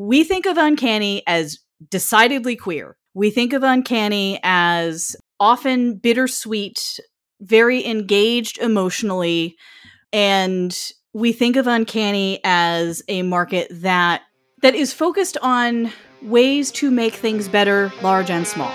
we think of Uncanny as decidedly queer. We think of Uncanny as often bittersweet, very engaged emotionally, and we think of Uncanny as a market that that is focused on ways to make things better, large and small.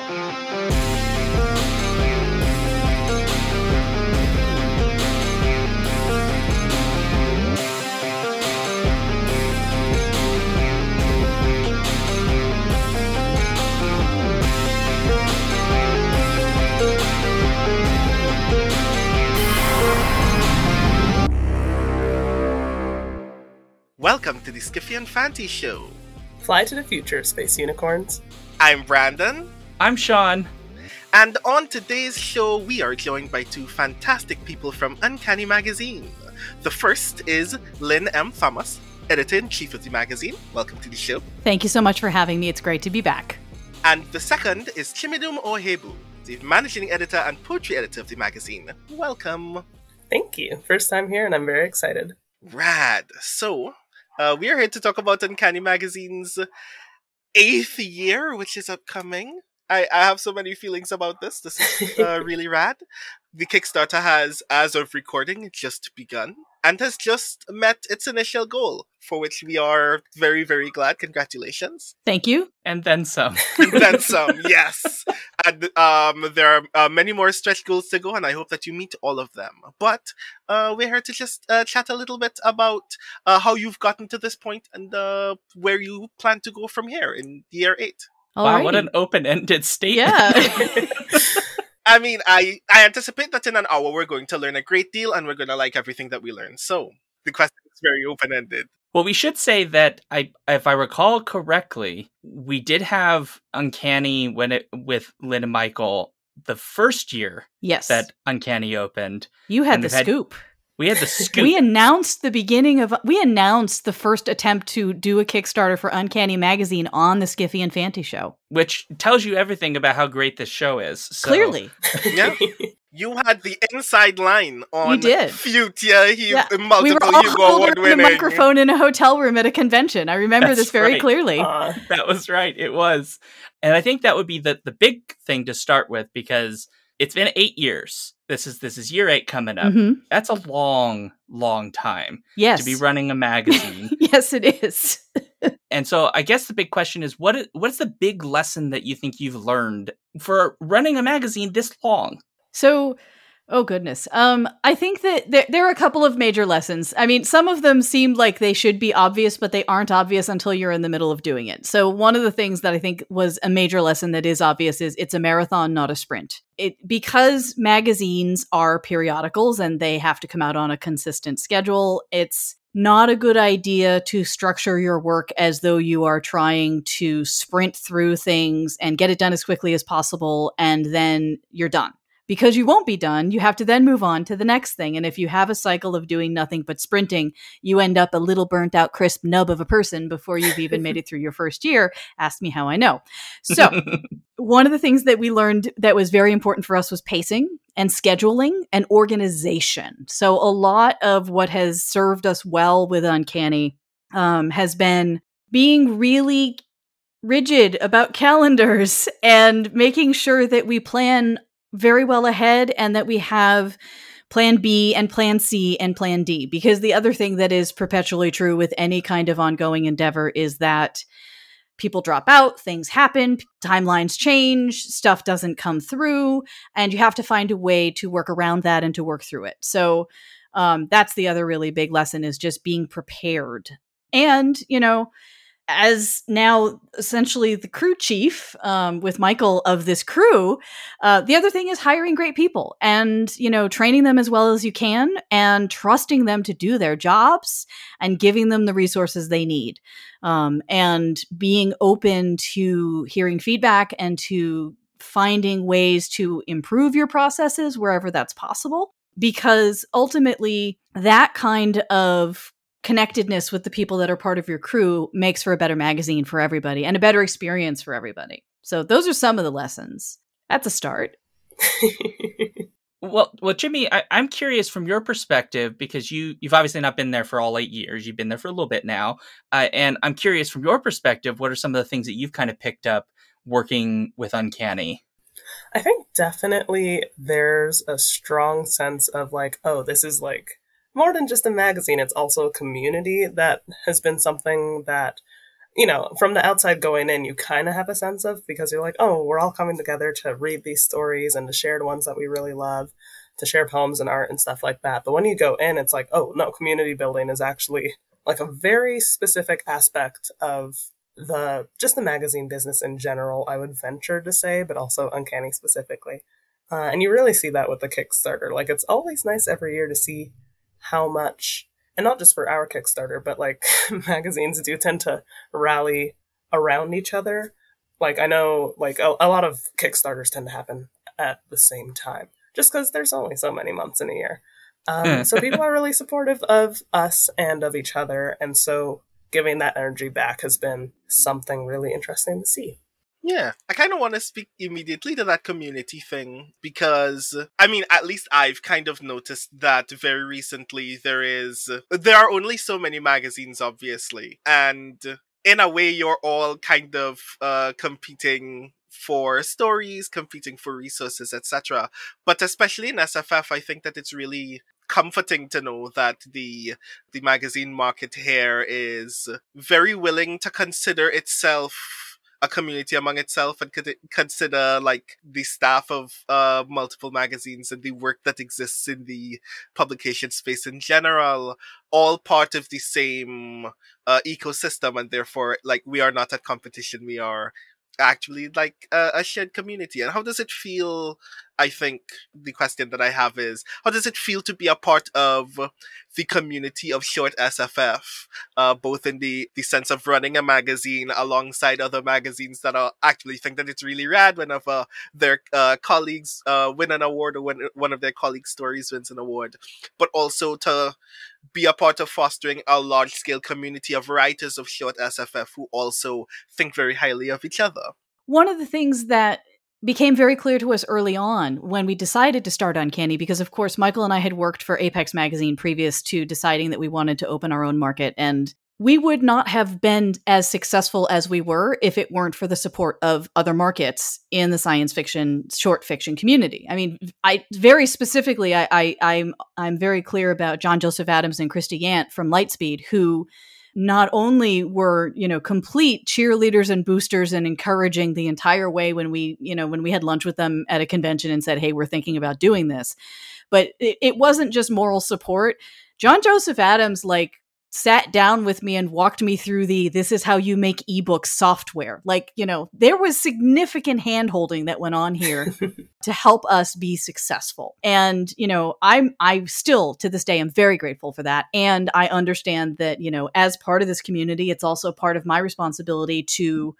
Welcome to the Skiffy and Fanty Show. Fly to the future, space unicorns. I'm Brandon. I'm Shaun. And on today's show, we are joined by two fantastic people from Uncanny Magazine. The first is Lynne M. Thomas, editor in chief of the magazine. Welcome to the show. Thank you so much for having me. It's great to be back. And the second is Chimedum Ohaegbu, the managing editor and poetry editor of the magazine. Welcome. Thank you. First time here, and I'm very excited. Rad. So, uh, we are here to talk about Uncanny Magazine's eighth year, which is upcoming. I, I have so many feelings about this. This is uh, really rad. The Kickstarter has, as of recording, just begun and has just met its initial goal, for which we are very, very glad. Congratulations. Thank you. And then some. and then some, yes. And um, there are uh, many more stretch goals to go, and I hope that you meet all of them. But uh, we're here to just uh, chat a little bit about uh, how you've gotten to this point and uh, where you plan to go from here in year eight. Wow, what an open-ended statement. Yeah. I mean, I I anticipate that in an hour we're going to learn a great deal and we're going to like everything that we learn. So the question is very open ended. Well, we should say that I, if I recall correctly, we did have Uncanny when it with Lynne and Michael the first year. Yes, that Uncanny opened. You had the scoop. We had the scoop. we announced the beginning of we announced the first attempt to do a Kickstarter for Uncanny Magazine on the Skiffy and Fanty show. Which tells you everything about how great this show is. So. Clearly. yeah. You had the inside line on you did. Future he, yeah. multiple we were all Hugo Award winning. a microphone in a hotel room at a convention. I remember That's this very right. clearly. Uh, that was right. It was. And I think that would be the, the big thing to start with because it's been eight years this is this is year eight coming up. Mm-hmm. That's a long, long time. Yes. To be running a magazine. yes, it is. and so I guess the big question is what is, what's the big lesson that you think you've learned for running a magazine this long? So Oh goodness. Um, I think that there, there are a couple of major lessons. I mean, some of them seem like they should be obvious, but they aren't obvious until you're in the middle of doing it. So one of the things that I think was a major lesson that is obvious is it's a marathon, not a sprint. It because magazines are periodicals and they have to come out on a consistent schedule. It's not a good idea to structure your work as though you are trying to sprint through things and get it done as quickly as possible and then you're done because you won't be done, you have to then move on to the next thing. And if you have a cycle of doing nothing but sprinting, you end up a little burnt out, crisp nub of a person before you've even made it through your first year. Ask me how I know. So, one of the things that we learned that was very important for us was pacing and scheduling and organization. So, a lot of what has served us well with Uncanny um, has been being really rigid about calendars and making sure that we plan very well ahead and that we have plan B and plan C and plan D. Because the other thing that is perpetually true with any kind of ongoing endeavor is that people drop out, things happen, timelines change, stuff doesn't come through, and you have to find a way to work around that and to work through it. So um, that's the other really big lesson is just being prepared. And, you know, as now essentially the crew chief um, with Michael of this crew, uh, the other thing is hiring great people and you know training them as well as you can and trusting them to do their jobs and giving them the resources they need um, and being open to hearing feedback and to finding ways to improve your processes wherever that's possible because ultimately that kind of connectedness with the people that are part of your crew makes for a better magazine for everybody and a better experience for everybody. So those are some of the lessons. That's a start. Well, well, Chimmy, I, am curious from your perspective because you you've obviously not been there for all eight years. You've been there for a little bit now, uh, and I'm curious from your perspective, what are some of the things that you've kind of picked up working with Uncanny? I think definitely there's a strong sense of like, oh, this is like more than just a magazine. It's also a community that has been something that you know, from the outside going in, you kind of have a sense of because you're like, oh, we're all coming together to read these stories and to share the ones that we really love, to share poems and art and stuff like that. But when you go in, it's like, oh, no, community building is actually like a very specific aspect of the just the magazine business in general, I would venture to say, but also Uncanny specifically. Uh, and you really see that with the Kickstarter. Like, it's always nice every year to see how much and not just for our Kickstarter, but like magazines do tend to rally around each other. Like I know, like a, a lot of Kickstarters tend to happen at the same time, just because there's only so many months in a year. Um, so people are really supportive of us and of each other, and so giving that energy back has been something really interesting to see. Yeah, I kind of want to speak immediately to that community thing because, I mean, at least I've kind of noticed that very recently there is, there are only so many magazines, obviously. And in a way, you're all kind of uh, competing for stories, competing for resources, etc. But especially in SFF, I think that it's really comforting to know that the the magazine market here is very willing to consider itself a community among itself and could consider like the staff of uh, multiple magazines and the work that exists in the publication space in general all part of the same uh, ecosystem and therefore like we are not at competition we are actually like a, a, shared community. And how does it feel i think the question that i have is how does it feel to be a part of the community of short sff uh, both in the the sense of running a magazine alongside other magazines that are actually think that it's really rad whenever their uh, colleagues uh, win an award or when one of their colleagues stories wins an award but also to be a part of fostering a large scale community of writers of short SFF who also think very highly of each other. One of the things that became very clear to us early on when we decided to start Uncanny, because of course, Michael and I had worked for Apex Magazine previous to deciding that we wanted to open our own market. And we would not have been as successful as we were if it weren't for the support of other markets in the science fiction short fiction community. I mean, I very specifically, I, I I'm I'm very clear about John Joseph Adams and Christie Yant from Lightspeed, who not only were you know complete cheerleaders and boosters and encouraging the entire way when we you know when we had lunch with them at a convention and said hey we're thinking about doing this. But it, it wasn't just moral support. John joseph adams like sat down with me and walked me through the this is how you make ebook software. Like you know there was significant hand holding that went on here to help us be successful. And you know i'm i still to this day am very grateful for that. And i understand that you know as part of this community it's also part of my responsibility to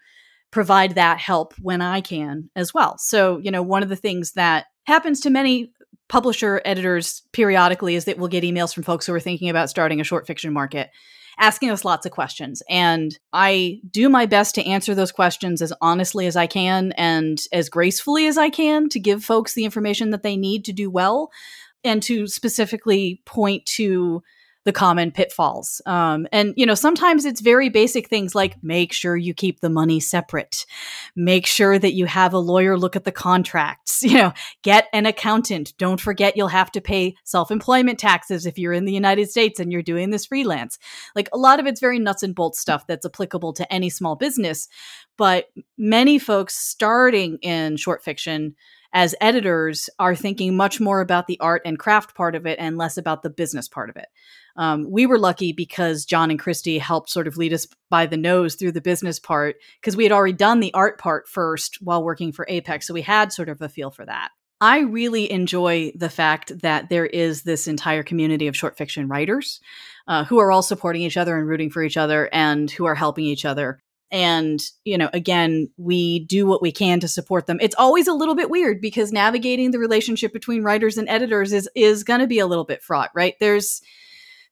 provide that help when i can as well. So you know one of the things that happens to many publisher editors periodically is that we'll get emails from folks who are thinking about starting a short fiction market asking us lots of questions. And i do my best to answer those questions as honestly as i can and as gracefully as i can to give folks the information that they need to do well and to specifically point to the common pitfalls. Um, and, you know, sometimes it's very basic things like make sure you keep the money separate, make sure that you have a lawyer look at the contracts, you know, get an accountant. Don't forget you'll have to pay self employment taxes if you're in the United States and you're doing this freelance. Like a lot of it's very nuts and bolts stuff that's applicable to any small business. But many folks starting in short fiction as editors are thinking much more about the art and craft part of it and less about the business part of it. Um, we were lucky because John and Christie helped sort of lead us by the nose through the business part because we had already done the art part first while working for Apex. So we had sort of a feel for that. I really enjoy the fact that there is this entire community of short fiction writers uh, who are all supporting each other and rooting for each other and who are helping each other and you know again we do what we can to support them it's always a little bit weird because navigating the relationship between writers and editors is is going to be a little bit fraught right there's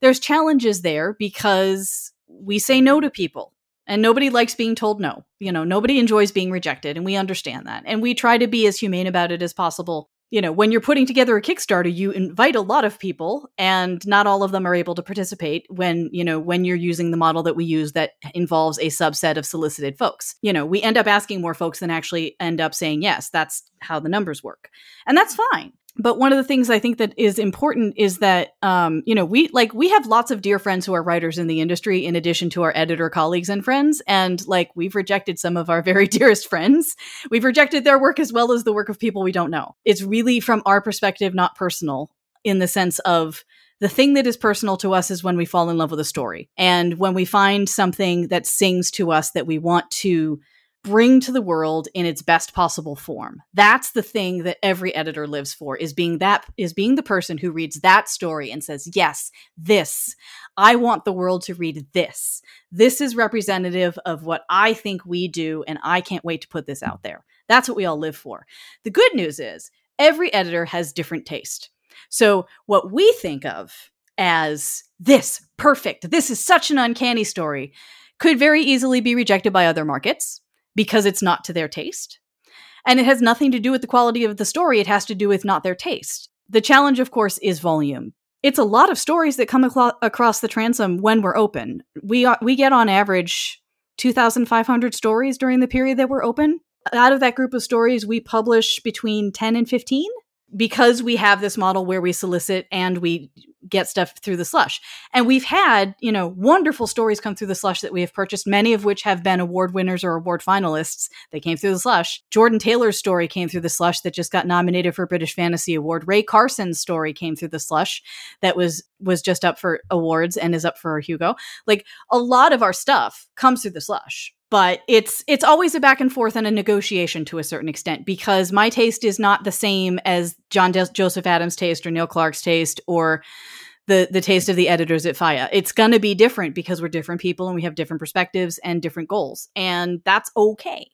there's challenges there because we say no to people and nobody likes being told no you know nobody enjoys being rejected and we understand that and we try to be as humane about it as possible you know, when you're putting together a Kickstarter, you invite a lot of people and not all of them are able to participate when, you know, when you're using the model that we use that involves a subset of solicited folks. You know, we end up asking more folks than actually end up saying yes. That's how the numbers work. And that's fine but one of the things I think that is important is that um, you know we like we have lots of dear friends who are writers in the industry in addition to our editor colleagues and friends. And like we've rejected some of our very dearest friends. We've rejected their work as well as the work of people we don't know. It's really from our perspective not personal in the sense of the thing that is personal to us is when we fall in love with a story. And when we find something that sings to us that we want to bring to the world in its best possible form. That's the thing that every editor lives for is being that is being the person who reads that story and says, "Yes, this. I want the world to read this. This is representative of what I think we do and I can't wait to put this out there." That's what we all live for. The good news is every editor has different taste. So, what we think of as this perfect, this is such an uncanny story could very easily be rejected by other markets because it's not to their taste. And it has nothing to do with the quality of the story, it has to do with not their taste. The challenge, of course, is volume. It's a lot of stories that come aclo- across the transom when we're open. We, are, we get on average 2,500 stories during the period that we're open. Out of that group of stories, we publish between 10 and 15 because we have this model where we solicit and we get stuff through the slush. And we've had, you know, wonderful stories come through the slush that we have purchased, many of which have been award winners or award finalists. They came through the slush. Jordan Taylor's story came through the slush that just got nominated for British Fantasy Award. Rae Carson's story came through the slush that was was just up for awards and is up for Hugo. Like a lot of our stuff comes through the slush but it's it's always a back and forth and a negotiation to a certain extent because my taste is not the same as John De- Joseph Adams' taste or Neil Clarke's taste or the the taste of the editors at FIYAH. It's going to be different because we're different people and we have different perspectives and different goals, and that's okay.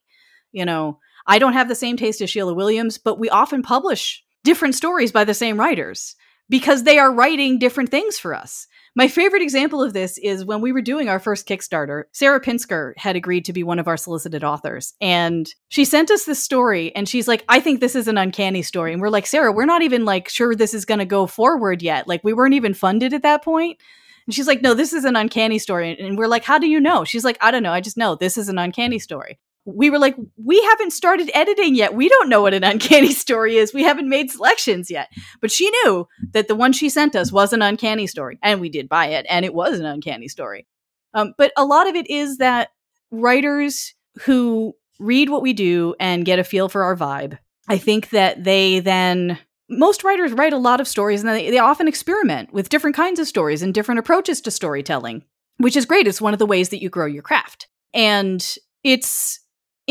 You know, I don't have the same taste as Sheila Williams, but we often publish different stories by the same writers because they are writing different things for us. My favorite example of this is when we were doing our first Kickstarter, Sarah Pinsker had agreed to be one of our solicited authors. And she sent us this story and she's like, I think this is an uncanny story. And we're like, Sarah, we're not even like sure this is going to go forward yet. Like we weren't even funded at that point. And she's like, no, this is an uncanny story. And we're like, how do you know? She's like, I don't know. I just know this is an uncanny story we were like, we haven't started editing yet. We don't know what an uncanny story is. We haven't made selections yet. But she knew that the one she sent us was an uncanny story. And we did buy it, and it was an uncanny story. Um, but a lot of it is that writers who read what we do and get a feel for our vibe, I think that they then. Most writers write a lot of stories and they, they often experiment with different kinds of stories and different approaches to storytelling, which is great. It's one of the ways that you grow your craft. And it's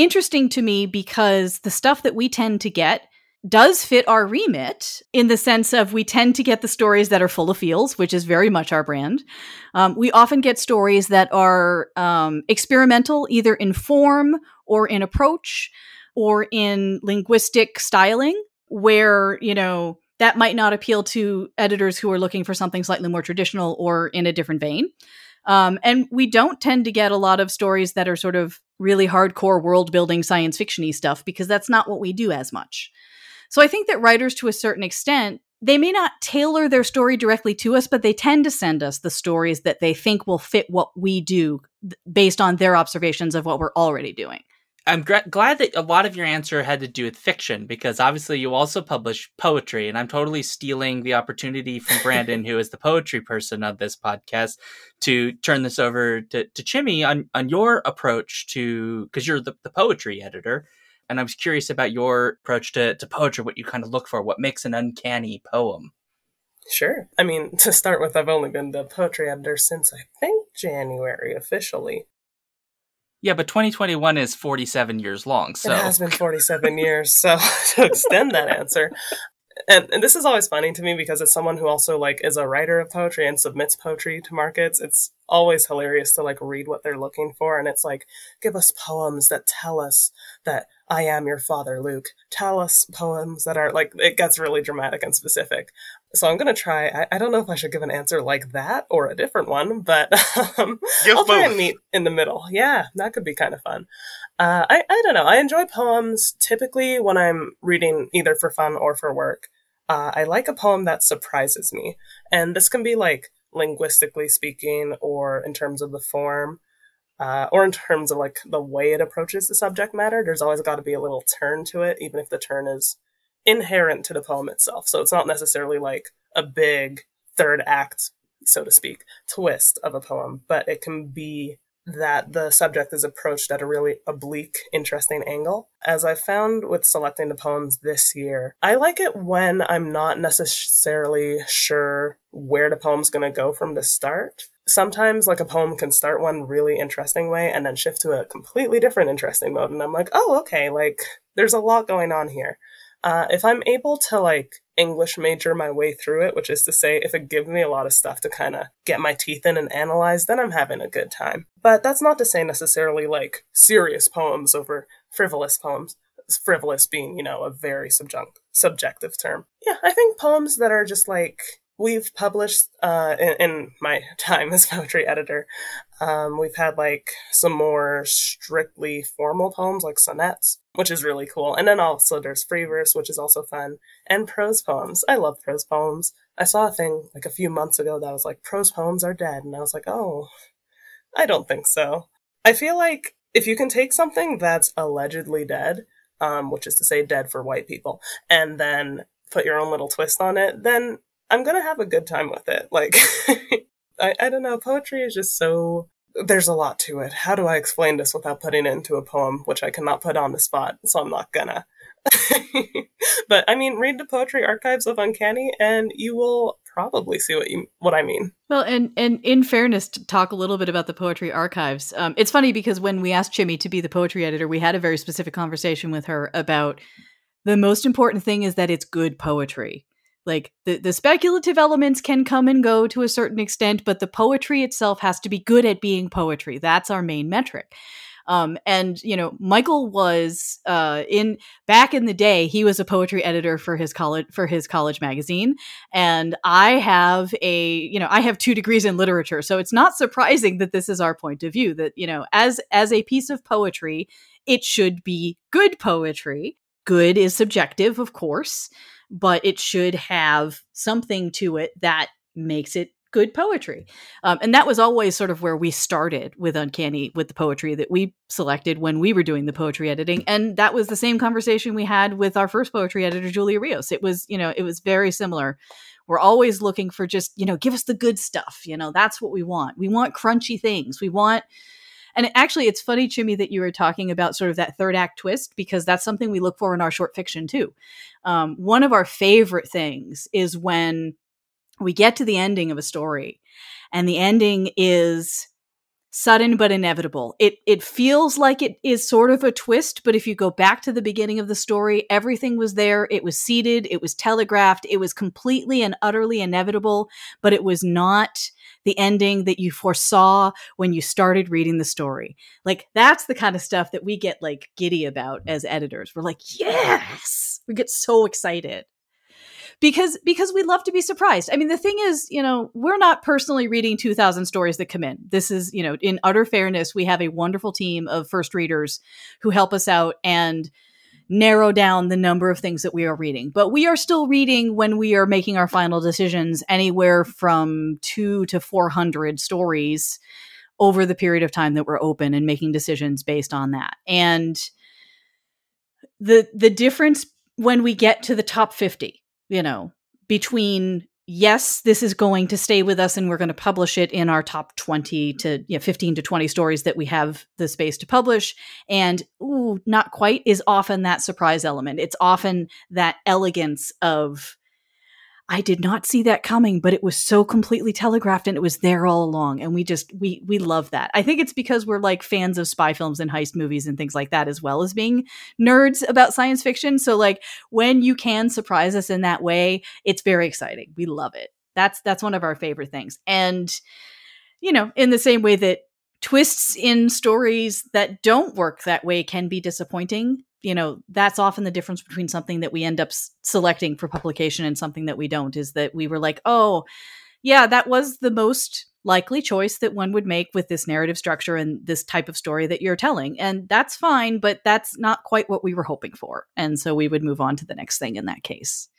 interesting to me because the stuff that we tend to get does fit our remit in the sense of we tend to get the stories that are full of feels, which is very much our brand. Um, we often get stories that are um, experimental, either in form or in approach or in linguistic styling, where, you know, that might not appeal to editors who are looking for something slightly more traditional or in a different vein. Um, and we don't tend to get a lot of stories that are sort of really hardcore world building science fictiony stuff because that's not what we do as much. So I think that writers, to a certain extent, they may not tailor their story directly to us, but they tend to send us the stories that they think will fit what we do based on their observations of what we're already doing. I'm glad that a lot of your answer had to do with fiction because obviously you also publish poetry, and I'm totally stealing the opportunity from Brandon, who is the poetry person of this podcast, to turn this over to, to Chimmy on, on your approach to because you're the, the poetry editor. And I was curious about your approach to, to poetry, what you kind of look for, what makes an uncanny poem. Sure. I mean, to start with, I've only been the poetry editor since I think January officially. Yeah, but 2021 is 47 years long. So it has been 47 years. So to extend that answer, and, and this is always funny to me because as someone who also like is a writer of poetry and submits poetry to markets, it's always hilarious to like read what they're looking for, and it's like, give us poems that tell us that I am your father, Luke. Tell us poems that are like it gets really dramatic and specific. So I'm gonna try. I, I, don't know if I should give an answer like that or a different one, but um, I'll try and meet in the middle. Yeah, that could be kind of fun. Uh, I I don't know. I enjoy poems typically when I'm reading either for fun or for work. Uh, I like a poem that surprises me, and this can be like linguistically speaking, or in terms of the form, uh, or in terms of like the way it approaches the subject matter. There's always got to be a little turn to it, even if the turn is inherent to the poem itself. So it's not necessarily like a big third act, so to speak, twist of a poem, but it can be that the subject is approached at a really oblique, interesting angle. As I found with selecting the poems this year, I like it when I'm not necessarily sure where the poem's going to go from the start. Sometimes, like a poem can start one really interesting way and then shift to a completely different interesting mode. And I'm like, oh, okay, like there's a lot going on here. Uh, if I'm able to like English major my way through it, which is to say, if it gives me a lot of stuff to kind of get my teeth in and analyze, then I'm having a good time. But that's not to say necessarily like serious poems over frivolous poems. Frivolous being, you know, a very subject- subjective term. Yeah, I think poems that are just like we've published uh, in, in, my time as poetry editor um, we've had like some more strictly formal poems like sonnets which is really cool. And then also there's free verse which is also fun and prose poems. I love prose poems. I saw a thing like a few months ago that was like prose poems are dead and i was like oh i don't think so. I feel like if you can take something that's allegedly dead um, which is to say dead for white people and then put your own little twist on it then I'm gonna have a good time with it. Like, I, I don't know, poetry is just so. There's a lot to it. How do I explain this without putting it into a poem, which I cannot put on the spot, so I'm not gonna. but I mean, read the poetry archives of Uncanny, and you will probably see what you what I mean. Well, and and in fairness, to talk a little bit about the poetry archives. Um, it's funny because when we asked Chimmy to be the poetry editor, we had a very specific conversation with her about the most important thing is that it's good poetry. Like the, the speculative elements can come and go to a certain extent, but the poetry itself has to be good at being poetry. That's our main metric. Um, and you know, Michael was uh, in back in the day. He was a poetry editor for his college for his college magazine, and I have a you know I have two degrees in literature, so it's not surprising that this is our point of view. That you know, as as a piece of poetry, it should be good poetry. Good is subjective, of course but it should have something to it that makes it good poetry. Um, and that was always sort of where we started with Uncanny, with the poetry that we selected when we were doing the poetry editing. And that was the same conversation we had with our first poetry editor, Julia Rios. It was, you know, it was very similar. We're always looking for just, you know, give us the good stuff. You know, that's what we want. We want crunchy things. We want and actually, it's funny, Chimmy, that you were talking about sort of that third act twist because that's something we look for in our short fiction too. Um, one of our favorite things is when we get to the ending of a story, and the ending is sudden but inevitable. It it feels like it is sort of a twist, but if you go back to the beginning of the story, everything was there. It was seeded, it was telegraphed, it was completely and utterly inevitable, but it was not the ending that you foresaw when you started reading the story. Like that's the kind of stuff that we get like giddy about as editors. We're like, "Yes!" We get so excited because because we love to be surprised. I mean, the thing is, you know, we're not personally reading 2000 stories that come in. This is, you know, in utter fairness, we have a wonderful team of first readers who help us out and narrow down the number of things that we are reading. But we are still reading when we are making our final decisions anywhere from 2 to 400 stories over the period of time that we're open and making decisions based on that. And the the difference when we get to the top 50 you know, between yes, this is going to stay with us and we're going to publish it in our top 20 to you know, 15 to 20 stories that we have the space to publish. And ooh, not quite is often that surprise element. It's often that elegance of I did not see that coming, but it was so completely telegraphed and it was there all along. And we just we we love that. I think it's because we're like fans of spy films and heist movies and things like that, as well as being nerds about science fiction. So like when you can surprise us in that way, it's very exciting. We love it. That's that's one of our favorite things. And you know, in the same way that twists in stories that don't work that way can be disappointing you know that's often the difference between something that we end up s- selecting for publication and something that we don't is that we were like oh yeah that was the most likely choice that one would make with this narrative structure and this type of story that you're telling. And that's fine but that's not quite what we were hoping for. And so we would move on to the next thing in that case.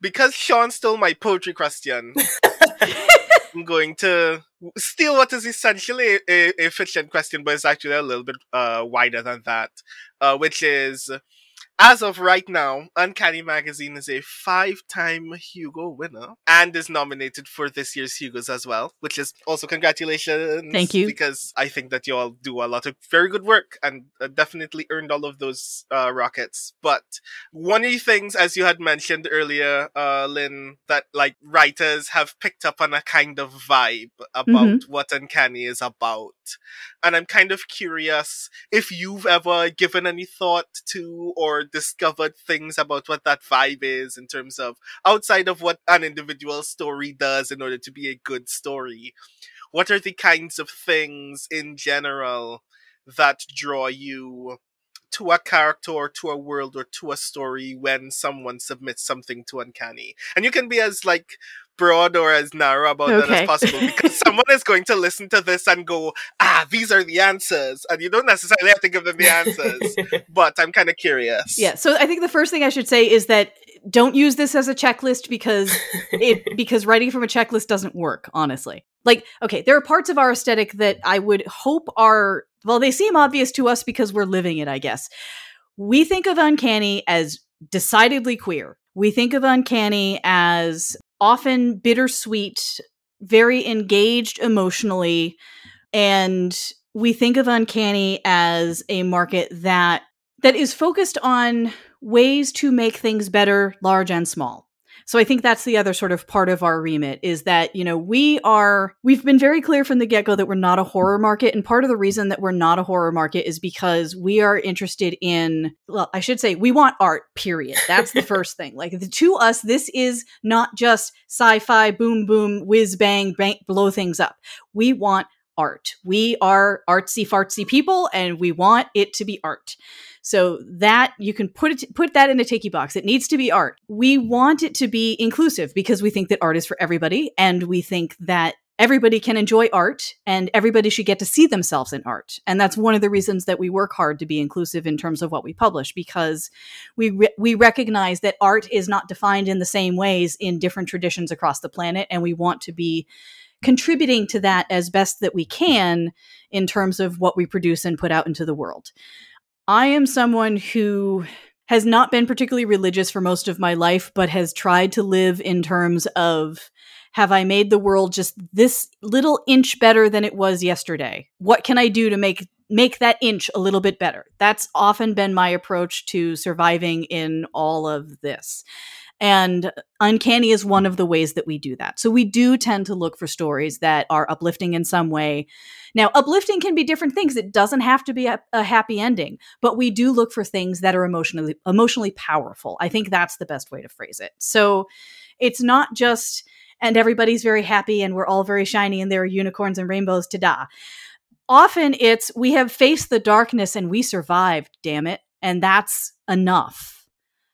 Because Shaun stole my poetry question, I'm going to steal what is essentially a, a, fiction question, but it's actually a little bit uh, wider than that, uh, which is as of right now, Uncanny Magazine is a five time Hugo winner and is nominated for this year's Hugos as well, which is also congratulations. Thank you. Because I think that you all do a lot of very good work and uh, definitely earned all of those uh, rockets. But one of the things, as you had mentioned earlier, uh, Lynne, that like writers have picked up on a kind of vibe about mm-hmm. what Uncanny is about. And I'm kind of curious if you've ever given any thought to or discovered things about what that vibe is in terms of outside of what an individual story does in order to be a good story. What are the kinds of things in general that draw you to a character or to a world or to a story when someone submits something to Uncanny? And you can be as like broad or as narrow about okay. that as possible because someone is going to listen to this and go, ah, these are the answers. And you don't necessarily have to give them the answers, but I'm kind of curious. Yeah. So I think the first thing I should say is that don't use this as a checklist because it because writing from a checklist doesn't work honestly like okay there are parts of our aesthetic that i would hope are well they seem obvious to us because we're living it i guess we think of uncanny as decidedly queer we think of uncanny as often bittersweet, very engaged emotionally. And we think of Uncanny as a market that that is focused on ways to make things better, large and small. So I think that's the other sort of part of our remit is that, you know, we are, we've been very clear from the get go that we're not a horror market. And part of the reason that we're not a horror market is because we are interested in, well, I should say, we want art, period. That's the first thing. Like to us, this is not just sci fi, boom, boom, whiz, bang, bang, blow things up. We want art. We are artsy fartsy people and we want it to be art. So that you can put it put that in a tiki box. It needs to be art. We want it to be inclusive because we think that art is for everybody and we think that everybody can enjoy art and everybody should get to see themselves in art. And that's one of the reasons that we work hard to be inclusive in terms of what we publish because we re- we recognize that art is not defined in the same ways in different traditions across the planet and we want to be contributing to that as best that we can in terms of what we produce and put out into the world. I am someone who has not been particularly religious for most of my life, but has tried to live in terms of have I made the world just this little inch better than it was yesterday? What can I do to make make that inch a little bit better? That's often been my approach to surviving in all of this. And Uncanny is one of the ways that we do that. So we do tend to look for stories that are uplifting in some way. Now, uplifting can be different things. It doesn't have to be a, a, happy ending, but we do look for things that are emotionally emotionally powerful. I think that's the best way to phrase it. So it's not just and everybody's very happy and we're all very shiny and there are unicorns and rainbows to da. Often it's we have faced the darkness and we survived, damn it, and that's enough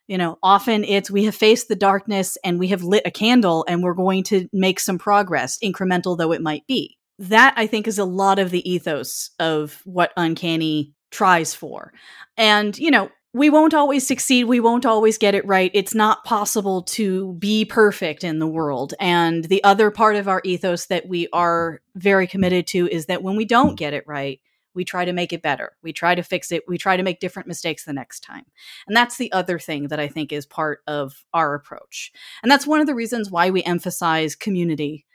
you know, often it's we have faced the darkness and we have lit a candle and we're going to make some progress, incremental though it might be. That I think is a lot of the ethos of what Uncanny tries for. And, you know, we won't always succeed. We won't always get it right. It's not possible to be perfect in the world. And the other part of our ethos that we are very committed to is that when we don't get it right, we try to make it better. We try to fix it. We try to make different mistakes the next time. And that's the other thing that I think is part of our approach. And that's one of the reasons why we emphasize community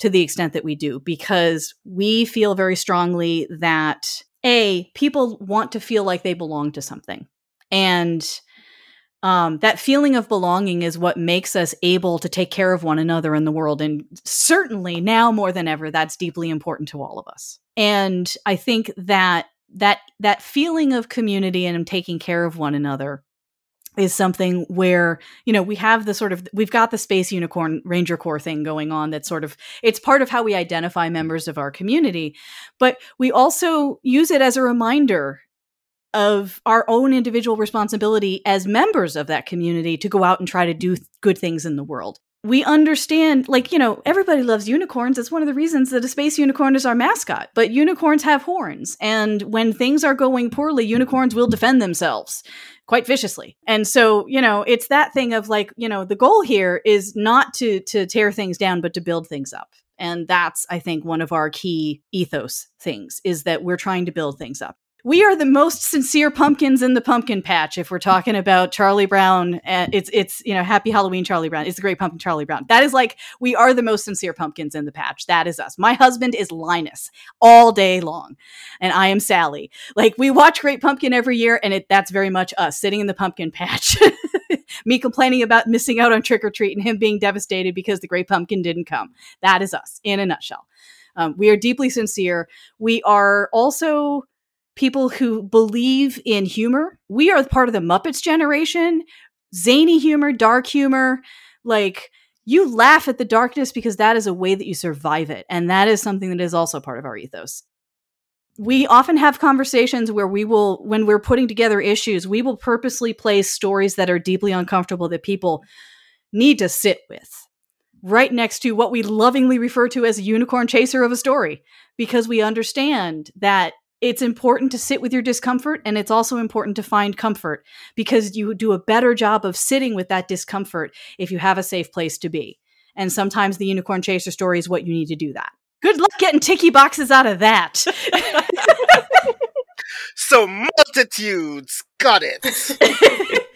to the extent that we do, because we feel very strongly that A, people want to feel like they belong to something. And um, that feeling of belonging is what makes us able to take care of one another in the world. And certainly now more than ever, that's deeply important to all of us. And I think that that that feeling of community and taking care of one another is something where you know we have the sort of we've got the space unicorn ranger corps thing going on that's sort of it's part of how we identify members of our community but we also use it as a reminder of our own individual responsibility as members of that community to go out and try to do th- good things in the world. We understand, like, you know, everybody loves unicorns. It's one of the reasons that a space unicorn is our mascot. But unicorns have horns. And when things are going poorly, unicorns will defend themselves quite viciously. And so, you know, it's that thing of like, you know, the goal here is not to to tear things down, but to build things up. And that's, I think, one of our key ethos things is that we're trying to build things up we are the most sincere pumpkins in the pumpkin patch if we're talking about charlie brown and it's it's you know happy halloween charlie brown. It's the great pumpkin charlie brown. That is like we are the most sincere pumpkins in the patch. That is us. My husband is linus all day long and i am sally. Like we watch great pumpkin every year and it that's very much us sitting in the pumpkin patch. Me complaining about missing out on trick or treat and him being devastated because the great pumpkin didn't come. That is us in a nutshell. Um, we are deeply sincere. We are also people who believe in humor. We are part of the Muppets generation, zany humor, dark humor. Like, you laugh at the darkness because that is a way that you survive it. And that is something that is also part of our ethos. We often have conversations where we will, when we're putting together issues, we will purposely place stories that are deeply uncomfortable that people need to sit with right next to what we lovingly refer to as a unicorn chaser of a story because we understand that it's important to sit with your discomfort and it's also important to find comfort because you do a better job of sitting with that discomfort if you have a safe place to be. And sometimes the unicorn chaser story is what you need to do that. Good luck getting ticky boxes out of that. so multitudes got it.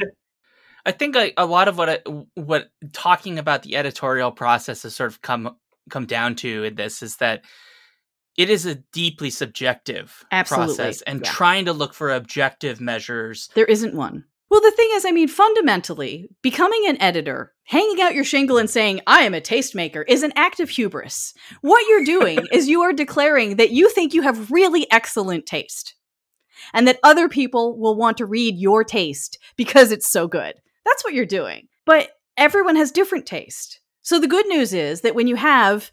I think a, a lot of what I, what talking about the editorial process has sort of come come down to in this is that it is a deeply subjective Absolutely. process and yeah. trying to look for objective measures. There isn't one. Well, the thing is, I mean, fundamentally, becoming an editor, hanging out your shingle and saying, I am a tastemaker, is an act of hubris. What you're doing is you are declaring that you think you have really excellent taste and that other people will want to read your taste because it's so good. That's what you're doing. But everyone has different taste. So the good news is that when you have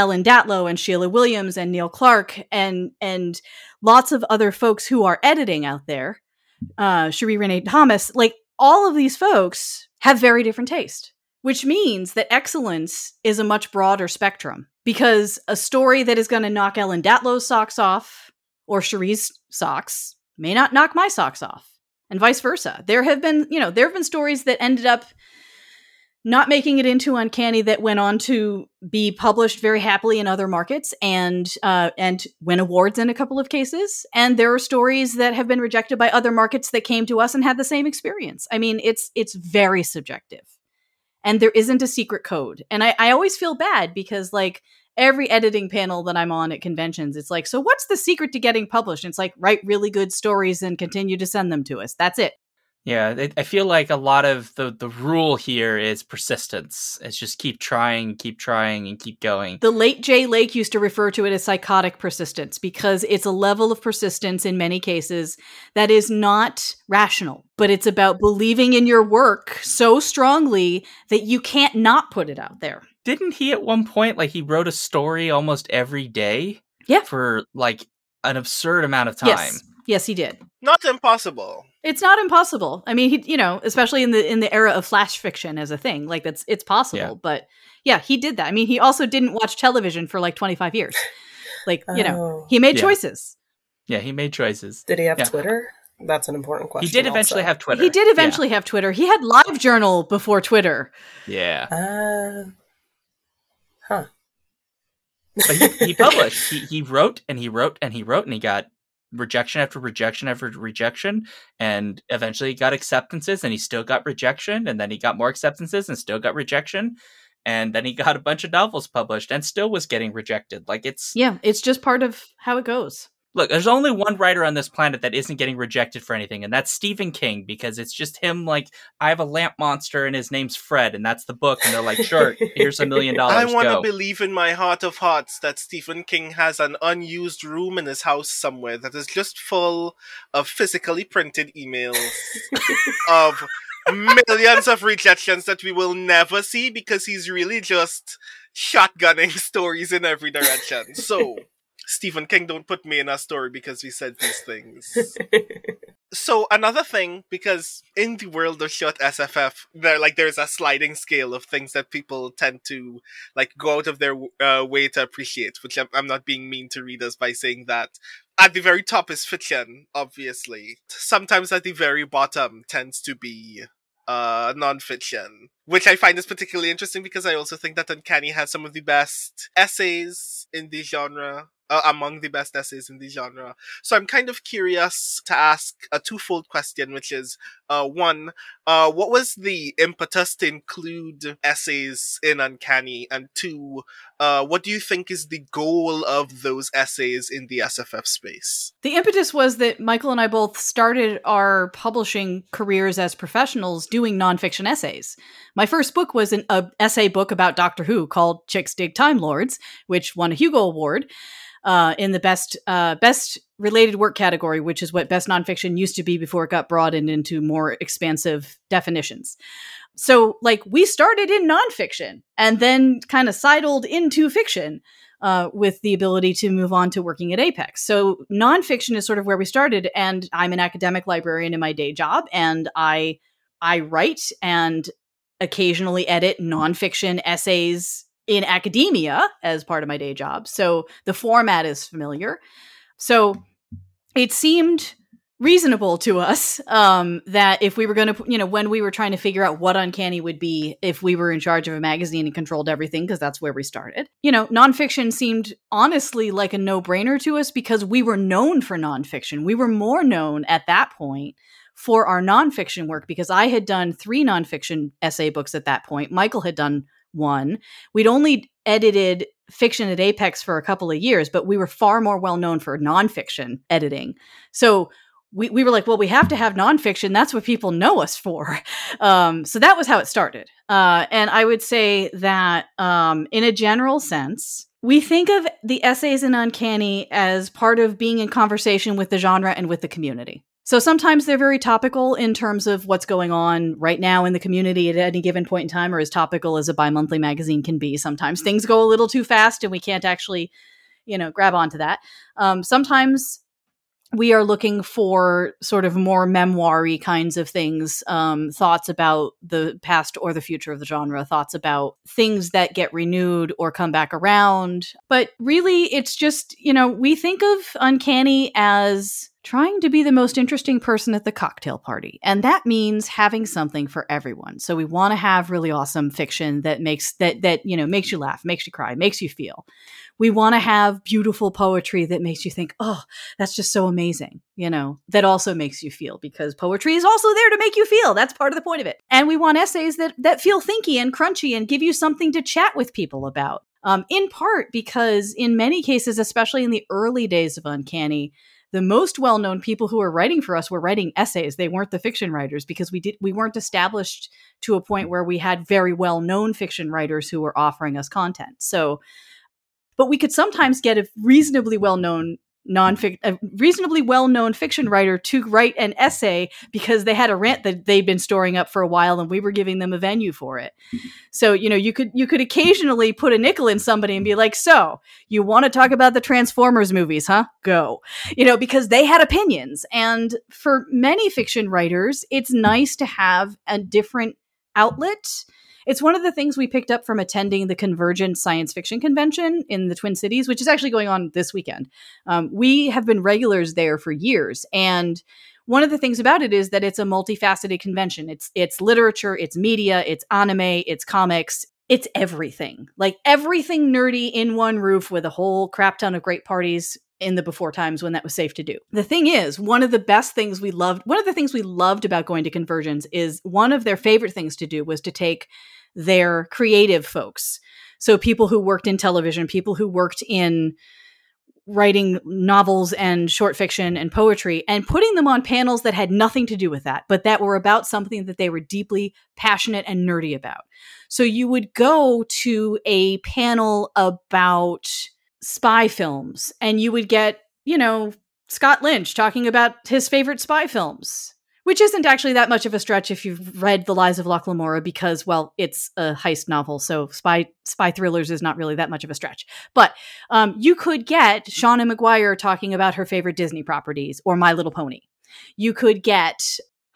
Ellen Datlow and Sheila Williams and Neil Clarke and and lots of other folks who are editing out there, uh, Sheree Renee Thomas, like all of these folks have very different taste, which means that excellence is a much broader spectrum because a story that is going to knock Ellen Datlow's socks off or Sheree's socks may not knock my socks off and vice versa. There have been, you know, there have been stories that ended up not making it into uncanny that went on to be published very happily in other markets and uh, and win awards in a couple of cases. And there are stories that have been rejected by other markets that came to us and had the same experience. I mean it's it's very subjective. And there isn't a secret code. And i, I always feel bad because like every editing panel that i'm on at conventions it's like so what's the secret to getting published? And it's like write really good stories and continue to send them to us. That's it yeah, I feel like a lot of the the rule here is persistence. It's just keep trying, keep trying, and keep going. The late Jay Lake used to refer to it as psychotic persistence because it's a level of persistence in many cases that is not rational, but it's about believing in your work so strongly that you can't not put it out there. Didn't he at one point like he wrote a story almost every day? Yeah. For like an absurd amount of time. Yes. Yes, he did. Not impossible. It's not impossible. I mean, he, you know, especially in the in the era of flash fiction as a thing, like that's it's possible. Yeah. But yeah, he did that. I mean, he also didn't watch television for like twenty five years. Like you know, Oh. he made Yeah. choices. Yeah, he made choices. Did he have Yeah. Twitter? That's an important question. He did eventually also. have Twitter. He did eventually have Twitter. He had Live Journal before Twitter. Yeah. Uh, huh. But he, he published. He, he wrote and he wrote and he wrote and he got rejection after rejection after rejection and eventually he got acceptances and he still got rejection and then he got more acceptances and still got rejection and then he got a bunch of novels published and still was getting rejected like it's Yeah, it's just part of how it goes. Look there's only one writer on this planet that isn't getting rejected for anything and that's stephen king because it's just him like i have a lamp monster and his name's fred and that's the book and they're like sure here's a million dollars I want to believe in my heart of hearts that Stephen King has an unused room in his house somewhere that is just full of physically printed emails of millions of rejections that we will never see because he's really just shotgunning stories in every direction. So, Stephen King, don't put me in a story because we said these things. so another thing, because in the world of short SFF, there like there's a sliding scale of things that people tend to like go out of their uh, way to appreciate. Which I'm, I'm not being mean to readers by saying that. At the very top is fiction, obviously. Sometimes at the very bottom tends to be uh, nonfiction, which I find is particularly interesting because I also think that Uncanny has some of the best essays in the genre uh, among the best essays in the genre. So I'm kind of curious to ask a twofold question, which is uh, one, uh, what was the impetus to include essays in Uncanny? And two, uh, what do you think is the goal of those essays in the SFF space? The impetus was that Michael and I both started our publishing careers as professionals doing nonfiction essays. My first book was an essay book about Doctor Who called Chicks Dig Time Lords, which won a Hugo Award uh, in the best uh, best related work category, which is what best nonfiction used to be before it got broadened into more expansive definitions. So, like, we started in nonfiction and then kind of sidled into fiction uh, with the ability to move on to working at Apex. So, nonfiction is sort of where we started, and I'm an academic librarian in my day job, and I I write and occasionally edit nonfiction essays in academia as part of my day job. So the format is familiar. So it seemed reasonable to us um, that if we were going to, you know, when we were trying to figure out what Uncanny would be if we were in charge of a magazine and controlled everything, because that's where we started, you know, nonfiction seemed honestly like a no brainer to us because we were known for nonfiction. We were more known at that point for our nonfiction work because I had done three nonfiction essay books at that point. Michael had done one. We'd only edited fiction at Apex for a couple of years, but we were far more well known for nonfiction editing. So we, we were like, well, we have to have nonfiction. That's what people know us for. Um, so that was how it started. Uh, and I would say that um, in a general sense, we think of the essays in Uncanny as part of being in conversation with the genre and with the community. So sometimes they're very topical in terms of what's going on right now in the community at any given point in time, or as topical as a bi monthly magazine can be. Sometimes things go a little too fast and we can't actually, you know, grab onto that. Um, sometimes we are looking for sort of more memoiry kinds of things, um, thoughts about the past or the future of the genre, thoughts about things that get renewed or come back around. But really, it's just, you know, we think of Uncanny as trying to be the most interesting person at the cocktail party. And that means having something for everyone. So we want to have really awesome fiction that makes that that, you know, makes you laugh, makes you cry, makes you feel. We want to have beautiful poetry that makes you think, "Oh, that's just so amazing." You know, that also makes you feel because poetry is also there to make you feel. That's part of the point of it. And we want essays that that feel thinky and crunchy and give you something to chat with people about. Um, in part because in many cases, especially in the early days of Uncanny, the most well-known people who were writing for us were writing essays. They weren't the fiction writers because we did we weren't established to a point where we had very well-known fiction writers who were offering us content. So but we could sometimes get a reasonably well-known non a reasonably well-known fiction writer to write an essay because they had a rant that they'd been storing up for a while and we were giving them a venue for it. Mm-hmm. So, you know, you could you could occasionally put a nickel in somebody and be like, "So, you want to talk about the Transformers movies, huh? Go." You know, because they had opinions. And for many fiction writers, it's nice to have a different outlet it's one of the things we picked up from attending the Convergence Science Fiction Convention in the Twin Cities, which is actually going on this weekend. Um, we have been regulars there for years, and one of the things about it is that it's a multifaceted convention. It's it's literature, it's media, it's anime, it's comics, it's everything. Like everything nerdy in one roof with a whole crap ton of great parties in the before times when that was safe to do. The thing is, one of the best things we loved, one of the things we loved about going to Convergence is one of their favorite things to do was to take their creative folks. So people who worked in television, people who worked in writing novels and short fiction and poetry and putting them on panels that had nothing to do with that, but that were about something that they were deeply passionate and nerdy about. So you would go to a panel about spy films and you would get, you know, Scott Lynch talking about his favorite spy films which isn't actually that much of a stretch if you've read The Lies of Locke Lamora because, well, it's a heist novel, so spy spy thrillers is not really that much of a stretch. But um, you could get Seanan McGuire talking about her favorite Disney properties or My Little Pony. You could get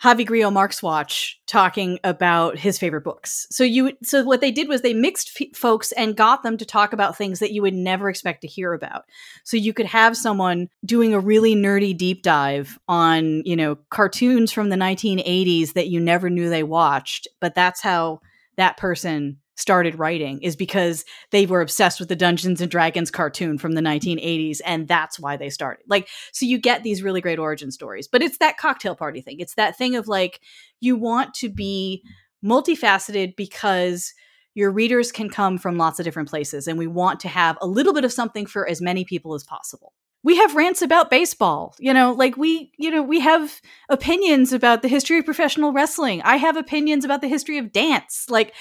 Javi Grillo watch talking about his favorite books. So you so what they did was they mixed f- folks and got them to talk about things that you would never expect to hear about. So you could have someone doing a really nerdy deep dive on, you know, cartoons from the 1980s that you never knew they watched, but that's how that person started writing is because they were obsessed with the Dungeons and Dragons cartoon from the 1980s and that's why they started. Like so you get these really great origin stories. But it's that cocktail party thing. It's that thing of like you want to be multifaceted because your readers can come from lots of different places and we want to have a little bit of something for as many people as possible we have rants about baseball you know like we you know we have opinions about the history of professional wrestling i have opinions about the history of dance like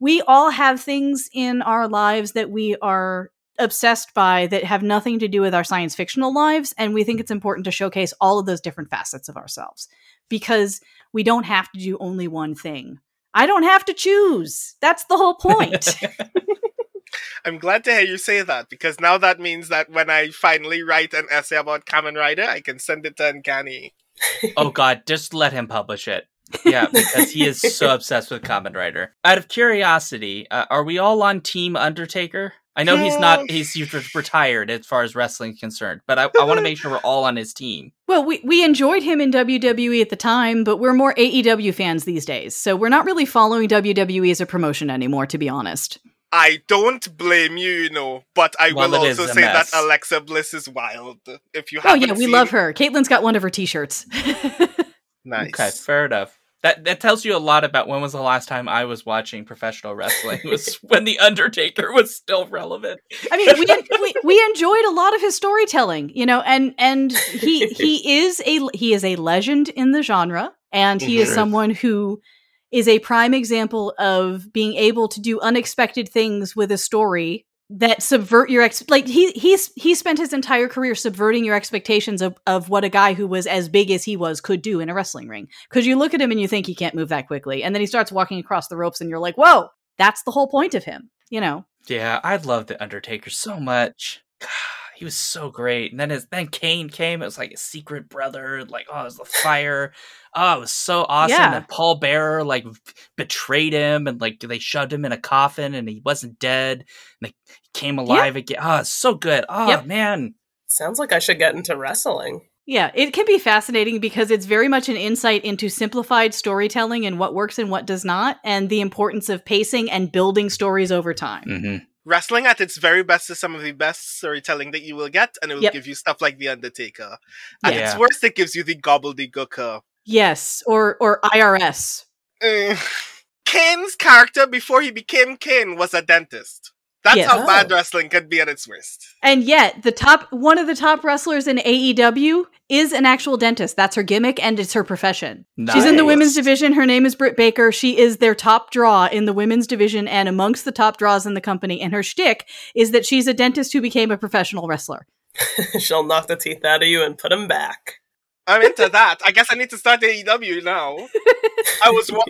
we all have things in our lives that we are obsessed by that have nothing to do with our science fictional lives and we think it's important to showcase all of those different facets of ourselves because we don't have to do only one thing i don't have to choose that's the whole point I'm glad to hear you say that because now that means that when I finally write an essay about Kamen Rider, I can send it to Uncanny. oh God, just let him publish it. Yeah, because he is so obsessed with Kamen Rider. Out of curiosity, uh, are we all on Team Undertaker? I know he's not he's, he's retired as far as wrestling is concerned, but I, I want to make sure we're all on his team. Well, we, we enjoyed him in WWE at the time, but we're more AEW fans these days. So we're not really following WWE as a promotion anymore, to be honest. I don't blame you, you know, but I well, will also say mess. that Alexa Bliss is wild. If you Oh yeah, we love her. Caitlin's got one of her t-shirts. nice. Okay, fair enough. That that tells you a lot about when was the last time I was watching professional wrestling. It was when the Undertaker was still relevant. I mean, we, we we enjoyed a lot of his storytelling, you know, and and he he is a he is a legend in the genre, and he mm-hmm. is someone who is a prime example of being able to do unexpected things with a story that subvert your ex like he he's he spent his entire career subverting your expectations of, of what a guy who was as big as he was could do in a wrestling ring. Because you look at him and you think he can't move that quickly and then he starts walking across the ropes and you're like whoa that's the whole point of him you know? Yeah i love the undertaker so much he was so great. And then his then Kane came. It was like a secret brother. Like oh, it was the fire. oh, it was so awesome. Yeah. And Paul Bearer like betrayed him and like they shoved him in a coffin and he wasn't dead. And he came alive again. Oh, so good. Oh yep. man. Sounds like I should get into wrestling. Yeah, it can be fascinating because it's very much an insight into simplified storytelling and what works and what does not, and the importance of pacing and building stories over time. Mm-hmm wrestling at its very best is some of the best storytelling that you will get, and it will yep. give you stuff like The Undertaker. At yeah. its worst, it gives you the Gobbledy Gooker. Yes, or or IRS. Uh, Kane's character before he became Kane was a dentist. That's yes. how oh. bad wrestling could be at its worst. And yet, the top one of the top wrestlers in AEW is an actual dentist. That's her gimmick and it's her profession. Nice. She's in the women's division. Her name is Britt Baker. She is their top draw in the women's division and amongst the top draws in the company. And her shtick is that she's a dentist who became a professional wrestler. She'll knock the teeth out of you and put them back. I'm into that. I guess I need to start AEW now. I was wa-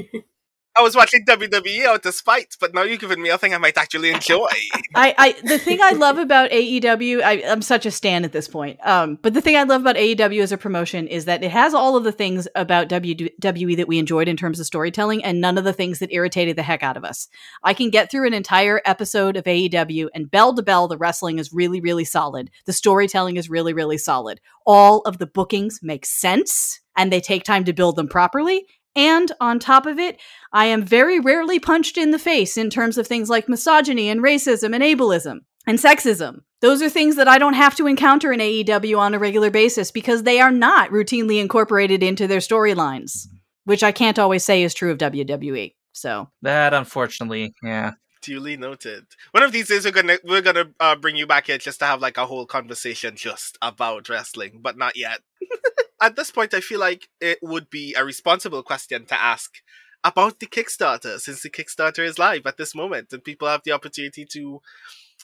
I was watching WWE out of spite, but now you've given me a thing I might actually enjoy. I, I the thing I love about AEW, I, am such a stan at this point. Um, but the thing I love about AEW as a promotion is that it has all of the things about WWE that we enjoyed in terms of storytelling, and none of the things that irritated the heck out of us. I can get through an entire episode of AEW, and bell to bell, the wrestling is really, really solid. The storytelling is really, really solid. All of the bookings make sense and they take time to build them properly and on top of it, I am very rarely punched in the face in terms of things like misogyny and racism and ableism and sexism. Those are things that I don't have to encounter in AEW on a regular basis because they are not routinely incorporated into their storylines, which I can't always say is true of WWE. So that, unfortunately, yeah. Duly noted. One of these days, we're gonna we're gonna uh, bring you back here just to have like a whole conversation just about wrestling, but not yet. At this point, I feel like it would be a responsible question to ask about the Kickstarter, since the Kickstarter is live at this moment, and people have the opportunity to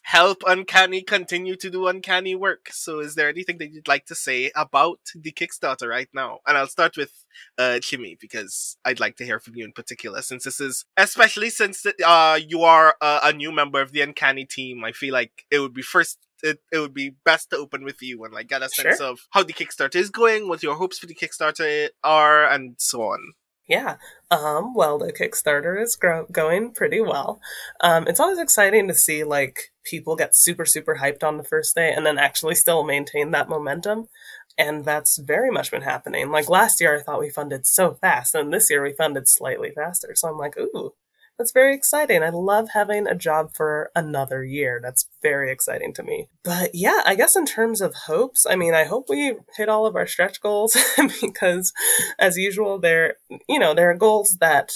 help Uncanny continue to do Uncanny work. So, is there anything that you'd like to say about the Kickstarter right now? And I'll start with uh, Chimmy because I'd like to hear from you in particular, since this is especially since uh, you are uh, a new member of the Uncanny team. I feel like it would be first it, it would be best to open with you and like get a sense Sure. of how the Kickstarter is going, what your hopes for the Kickstarter are, and so on. Yeah. Um, well, the Kickstarter is gro- going pretty well. Um, it's always exciting to see like people get super, super hyped on the first day and then actually still maintain that momentum. And that's very much been happening. Like last year, I thought we funded so fast, and this year we funded slightly faster. So I'm like, ooh, that's very exciting. I love having a job for another year. That's very exciting to me. But yeah, I guess in terms of hopes, I mean, I hope we hit all of our stretch goals because as usual, there, you know, there are goals that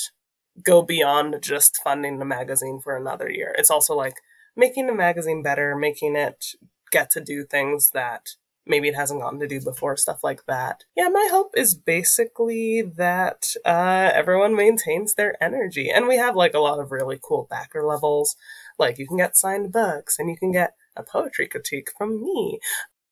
go beyond just funding the magazine for another year. It's also like making the magazine better, making it get to do things that maybe it hasn't gotten to do before, stuff like that. Yeah, my hope is basically that uh, everyone maintains their energy. And we have like a lot of really cool backer levels. Like you can get signed books and you can get a poetry critique from me.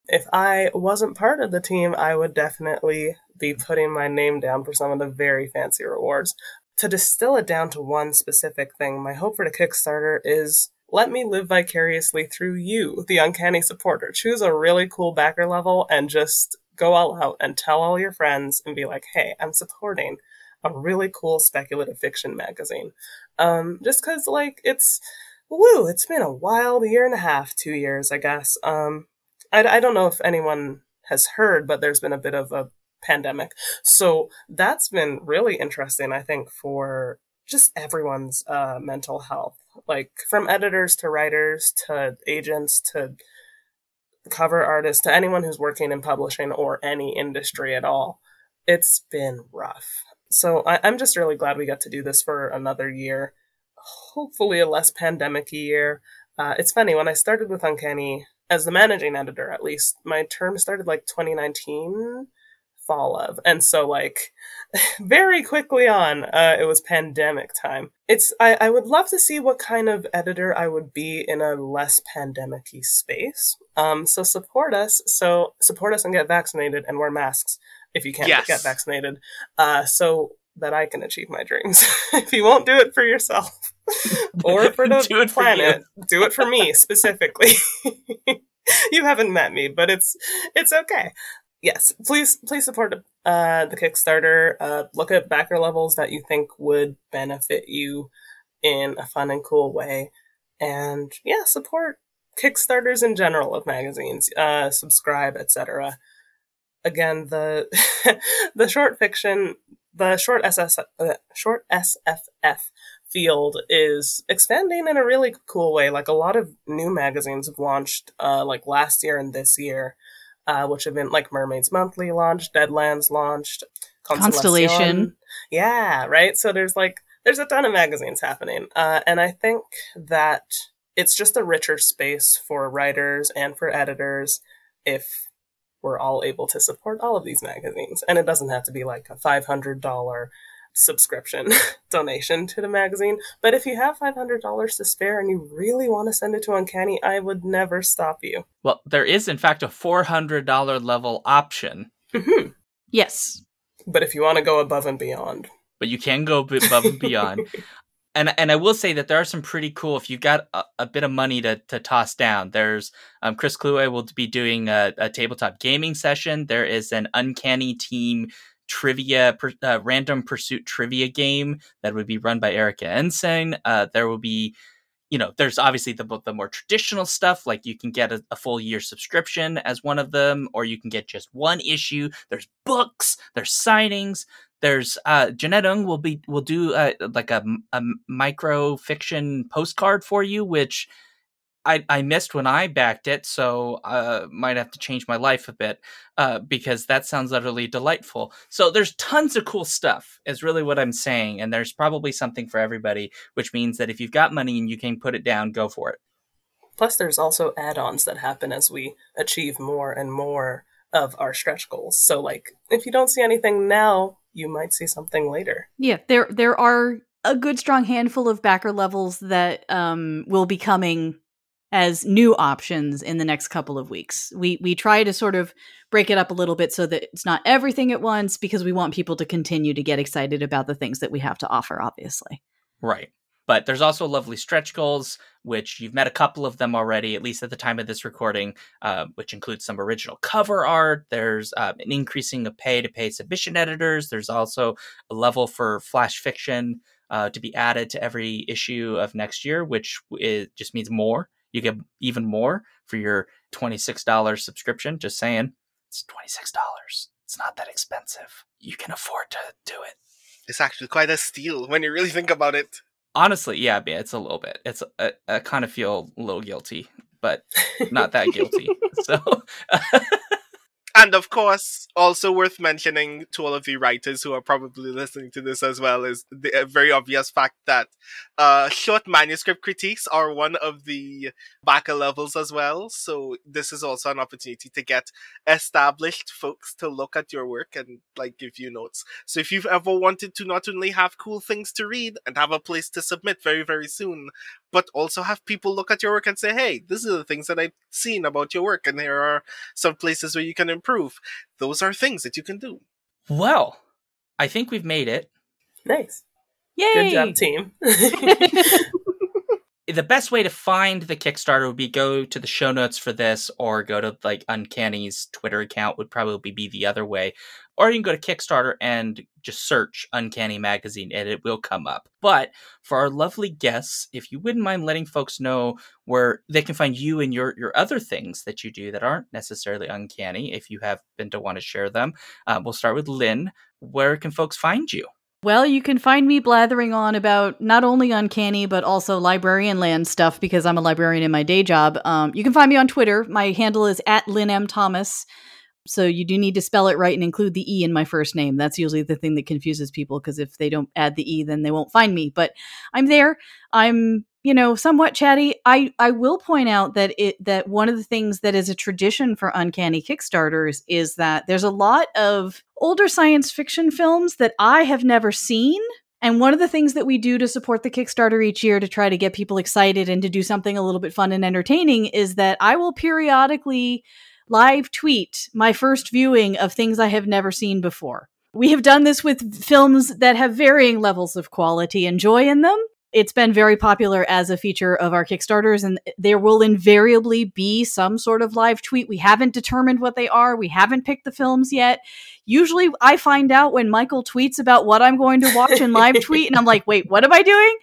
If I wasn't part of the team, I would definitely be putting my name down for some of the very fancy rewards. To distill it down to one specific thing, my hope for the Kickstarter is let me live vicariously through you, the uncanny supporter. Choose a really cool backer level and just go all out and tell all your friends and be like, hey, I'm supporting a really cool speculative fiction magazine. Um, just cause like it's, woo, it's been a wild year and a half, two years, I guess. Um, I, I don't know if anyone has heard, but there's been a bit of a pandemic. So that's been really interesting, I think, for just everyone's uh, mental health like from editors to writers to agents to cover artists to anyone who's working in publishing or any industry at all. It's been rough. So I, am just really glad we got to do this for another year. Hopefully, a less pandemic year. Uh, it's funny, when I started with Uncanny, as the managing editor at least, my term started like 2019 fall of. And so like very quickly on, uh, it was pandemic time. It's I, I would love to see what kind of editor I would be in a less pandemic-y space. Um, so support us. So support us and get vaccinated and wear masks if you can't Yes. get vaccinated. Uh, so that I can achieve my dreams. if you won't do it for yourself or for the Do it for planet, do it for me specifically. you haven't met me, but it's it's okay yes, please please support uh, the Kickstarter. Uh, look at backer levels that you think would benefit you in a fun and cool way, and yeah, support Kickstarters in general of magazines. Uh, subscribe, etc. Again, the the short fiction, the short SS, uh, short SFF field is expanding in a really cool way. Like a lot of new magazines have launched, uh, like last year and this year uh, which have been like Mermaids Monthly launched, Deadlands launched, Constellation. Yeah, right. So there's like there's a ton of magazines happening, uh, and I think that it's just a richer space for writers and for editors if we're all able to support all of these magazines, and it doesn't have to be like a five hundred dollar subscription donation to the magazine. But if you have $500 to spare and you really want to send it to Uncanny, I would never stop you. Well, there is in fact a four hundred dollar level option, Mhm. Yes. But if you want to go above and beyond, but you can go above and beyond. And and I will say that there are some pretty cool. If you've got a, a bit of money to, to toss down, there's um, Chris Kluwe will be doing a, a tabletop gaming session. There is an Uncanny Team trivia uh, random pursuit trivia game that would be run by Erika Ensign. Uh, there will be you know, there's obviously the the more traditional stuff, like you can get a, a, full year subscription as one of them, or you can get just one issue. There's books, there's signings, there's uh, Jeannette Ng will be will do uh, like a, a micro fiction postcard for you, which I, I missed when I backed it, so uh, might have to change my life a bit uh, because that sounds utterly delightful. So there's tons of cool stuff, is really what I'm saying, and there's probably something for everybody, which means that if you've got money and you can put it down, go for it. Plus, there's also add-ons that happen as we achieve more and more of our stretch goals. So, like, if you don't see anything now, you might see something later. Yeah, there there are a good strong handful of backer levels that um, will be coming as new options in the next couple of weeks. We we try to sort of break it up a little bit so that it's not everything at once because we want people to continue to get excited about the things that we have to offer obviously. Right. But there's also lovely stretch goals, which you've met a couple of them already, at least at the time of this recording, uh, which includes some original cover art. There's uh, an increasing of pay to pay submission editors. There's also a level for flash fiction uh, to be added to every issue of next year, which is, just means more. You get even more for your $26 subscription. Just saying, it's $26. It's not that expensive. You can afford to do it. It's actually quite a steal when you really think about it. Honestly, yeah, it's a little bit. It's uh, I, I kind of feel a little guilty, but not that guilty. so and of course, also worth mentioning to all of the writers who are probably listening to this as well is the very obvious fact that uh, short manuscript critiques are one of the backer levels as well. So this is also an opportunity to get established folks to look at your work and like give you notes. So if you've ever wanted to not only have cool things to read and have a place to submit very very soon, but also have people look at your work and say, hey, this is the things that I've seen about your work, and there are some places where you can improve. Those are things that you can do. Well, I think we've made it. Nice. Yay! Good job, team. the best way to find the Kickstarter would be go to the show notes for this or go to like Uncanny's Twitter account would probably be the other way. Or you can go to Kickstarter and just search Uncanny Magazine and it will come up. But for our lovely guests, if you wouldn't mind letting folks know where they can find you and your, your other things that you do that aren't necessarily uncanny, if you have been to want to share them, uh, we'll start with Lynne. Where can folks find you? Well, you can find me blathering on about not only uncanny but also librarian land stuff because I'm a librarian in my day job. Um, you can find me on Twitter. My handle is at Lynne M Thomas. So you do need to spell it right and include the e in my first name. That's usually the thing that confuses people because if they don't add the e, then they won't find me. But I'm there. I'm you know somewhat chatty. I I will point out that it that one of the things that is a tradition for uncanny Kickstarters is that there's a lot of older science fiction films that I have never seen. And one of the things that we do to support the Kickstarter each year to try to get people excited and to do something a little bit fun and entertaining is that I will periodically live tweet my first viewing of things I have never seen before. We have done this with films that have varying levels of quality and joy in them. It's been very popular as a feature of our Kickstarters, and there will invariably be some sort of live tweet. We haven't determined what they are. We haven't picked the films yet. Usually, I find out when Michael tweets about what I'm going to watch in live tweet, and I'm like, wait, what am I doing?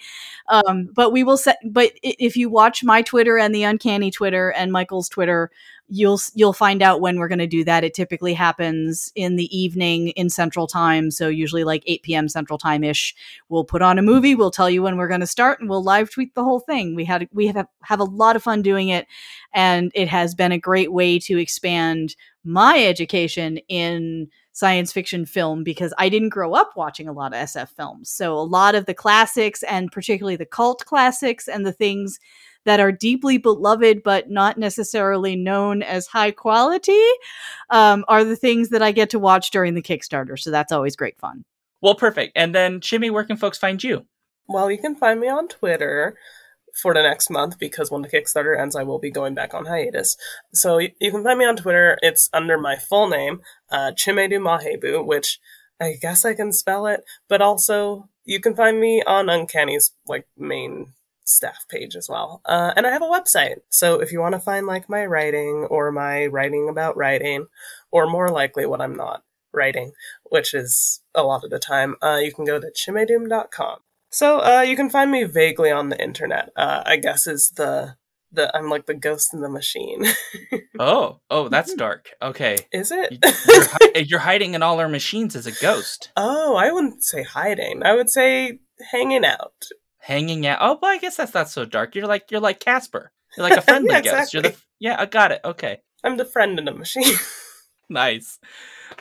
Um, but we will set. But if you watch my Twitter and the Uncanny Twitter and Michael's Twitter, you'll you'll find out when we're going to do that. It typically happens in the evening in Central Time, so usually like 8 p.m. Central Time ish. We'll put on a movie. We'll tell you when we're going to start, and we'll live tweet the whole thing. We had we have have a lot of fun doing it, and it has been a great way to expand my education in science fiction film because I didn't grow up watching a lot of SF films. So a lot of the classics and particularly the cult classics and the things that are deeply beloved but not necessarily known as high quality um, are the things that I get to watch during the Kickstarter. So that's always great fun. Well, perfect. And then, Chimmy, where can folks find you? Well, you can find me on Twitter for the next month because when the Kickstarter ends, I will be going back on hiatus. So you, can find me on Twitter. It's under my full name, uh, Chimedum Ohaegbu, which I guess I can spell it, but also you can find me on Uncanny's like main staff page as well. Uh, and I have a website. So if you want to find like my writing or my writing about writing, or more likely what I'm not writing, which is a lot of the time, uh, you can go to chimedum.com. So uh, you can find me vaguely on the internet. Uh, I guess is the the I'm like the ghost in the machine. oh, oh, that's dark. Okay, is it? You're, hi- you're hiding in all our machines as a ghost. Oh, I wouldn't say hiding. I would say hanging out hanging out. Oh, well, I guess that's not so dark. You're like you're like Casper. You're like a friendly yeah, exactly. ghost. You're the yeah. I got it. Okay. I'm the friend in the machine. nice,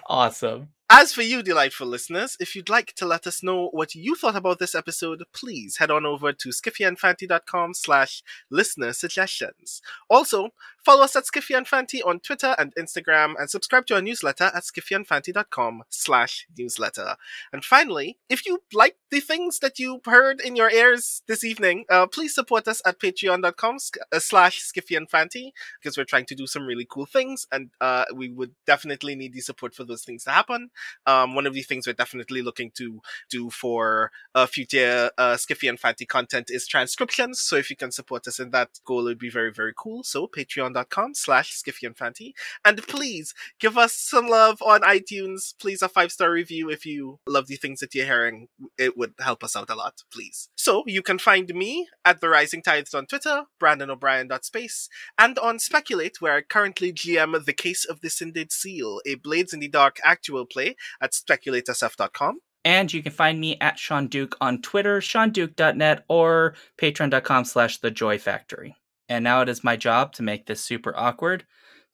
awesome. As for you, delightful listeners, if you'd like to let us know what you thought about this episode, please head on over to skiffyandfanty.com slash listener suggestions. Also, Follow us at Skiffy and Fanty on Twitter and Instagram, and subscribe to our newsletter at skiffyandfanty.com slash newsletter. And finally, if you like the things that you heard in your ears this evening, uh, please support us at patreon.com uh, slash Skiffy and Fanty, because we're trying to do some really cool things, and uh, we would definitely need the support for those things to happen. Um, one of the things we're definitely looking to do for uh, future uh, Skiffy and Fanty content is transcriptions, so if you can support us in that goal, it would be very, very cool. So patreon.com slash Skiffy and. And please give us some love on iTunes. Please a five star review if you love the things that you're hearing. It would help us out a lot, please. So you can find me at the Rising Tides on Twitter, Brandon O'Brien.space, and on Speculate, where I currently GM The Case of the Sinded Seal, a Blades in the Dark actual play at speculatersf.com. And you can find me at Shaun Duke on Twitter, shaunduke.net, or patreon.com slash the joy factory. And now it is my job to make this super awkward.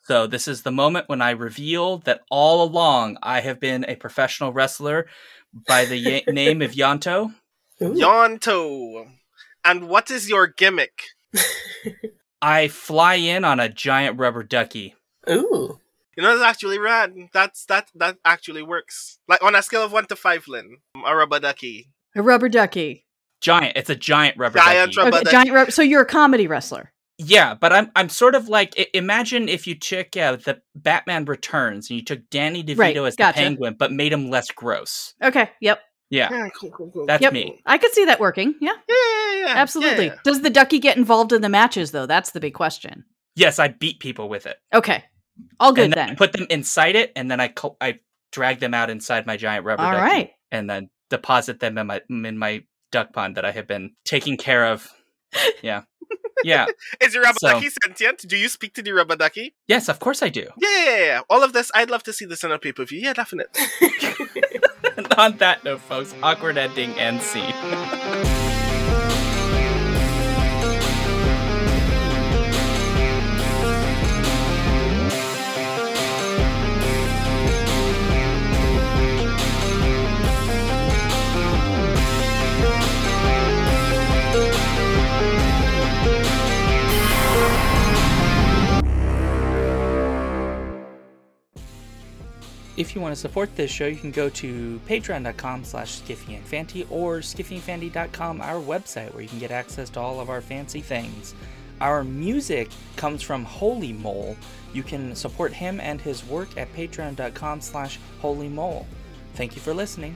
So this is the moment when I reveal that all along I have been a professional wrestler by the y- name of Yanto. Ooh. Yonto. And what is your gimmick? I fly in on a giant rubber ducky. Ooh. You know, that's actually rad. That's that that actually works. Like on a scale of one to five, Lynne, a rubber ducky. A rubber ducky. Giant. It's a giant rubber Giant ducky. rubber Okay, ducky. giant rub- so you're a comedy wrestler. Yeah, but I'm I'm sort of like imagine if you took uh, the Batman Returns and you took Danny DeVito Right, as gotcha. the Penguin, but made him less gross. Okay, yep. Yeah, Yeah, cool, cool, cool. that's Yep. me. I could see that working. Yeah, yeah, yeah, yeah, absolutely. yeah. Does the ducky get involved in the matches though? That's the big question. Yes, I beat people with it. Okay. All good and then, I then. put them inside it, and then I co- I drag them out inside my giant rubber All ducky, right. and then deposit them in my in my duck pond that I have been taking care of. Yeah, yeah. Is your rubber So- sentient? Do you speak to the ducky? Yes, of course I do. Yeah, yeah, yeah. All of this, I'd love to see this on a pay per view. Yeah, definitely. On that note, folks, awkward ending and scene. If you want to support this show, you can go to patreon.com slash skiffyandfanty or skiffyandfanty.com, our website, where you can get access to all of our fancy things. Our music comes from Holy Mole. You can support him and his work at patreon.com slash holymole. Thank you for listening.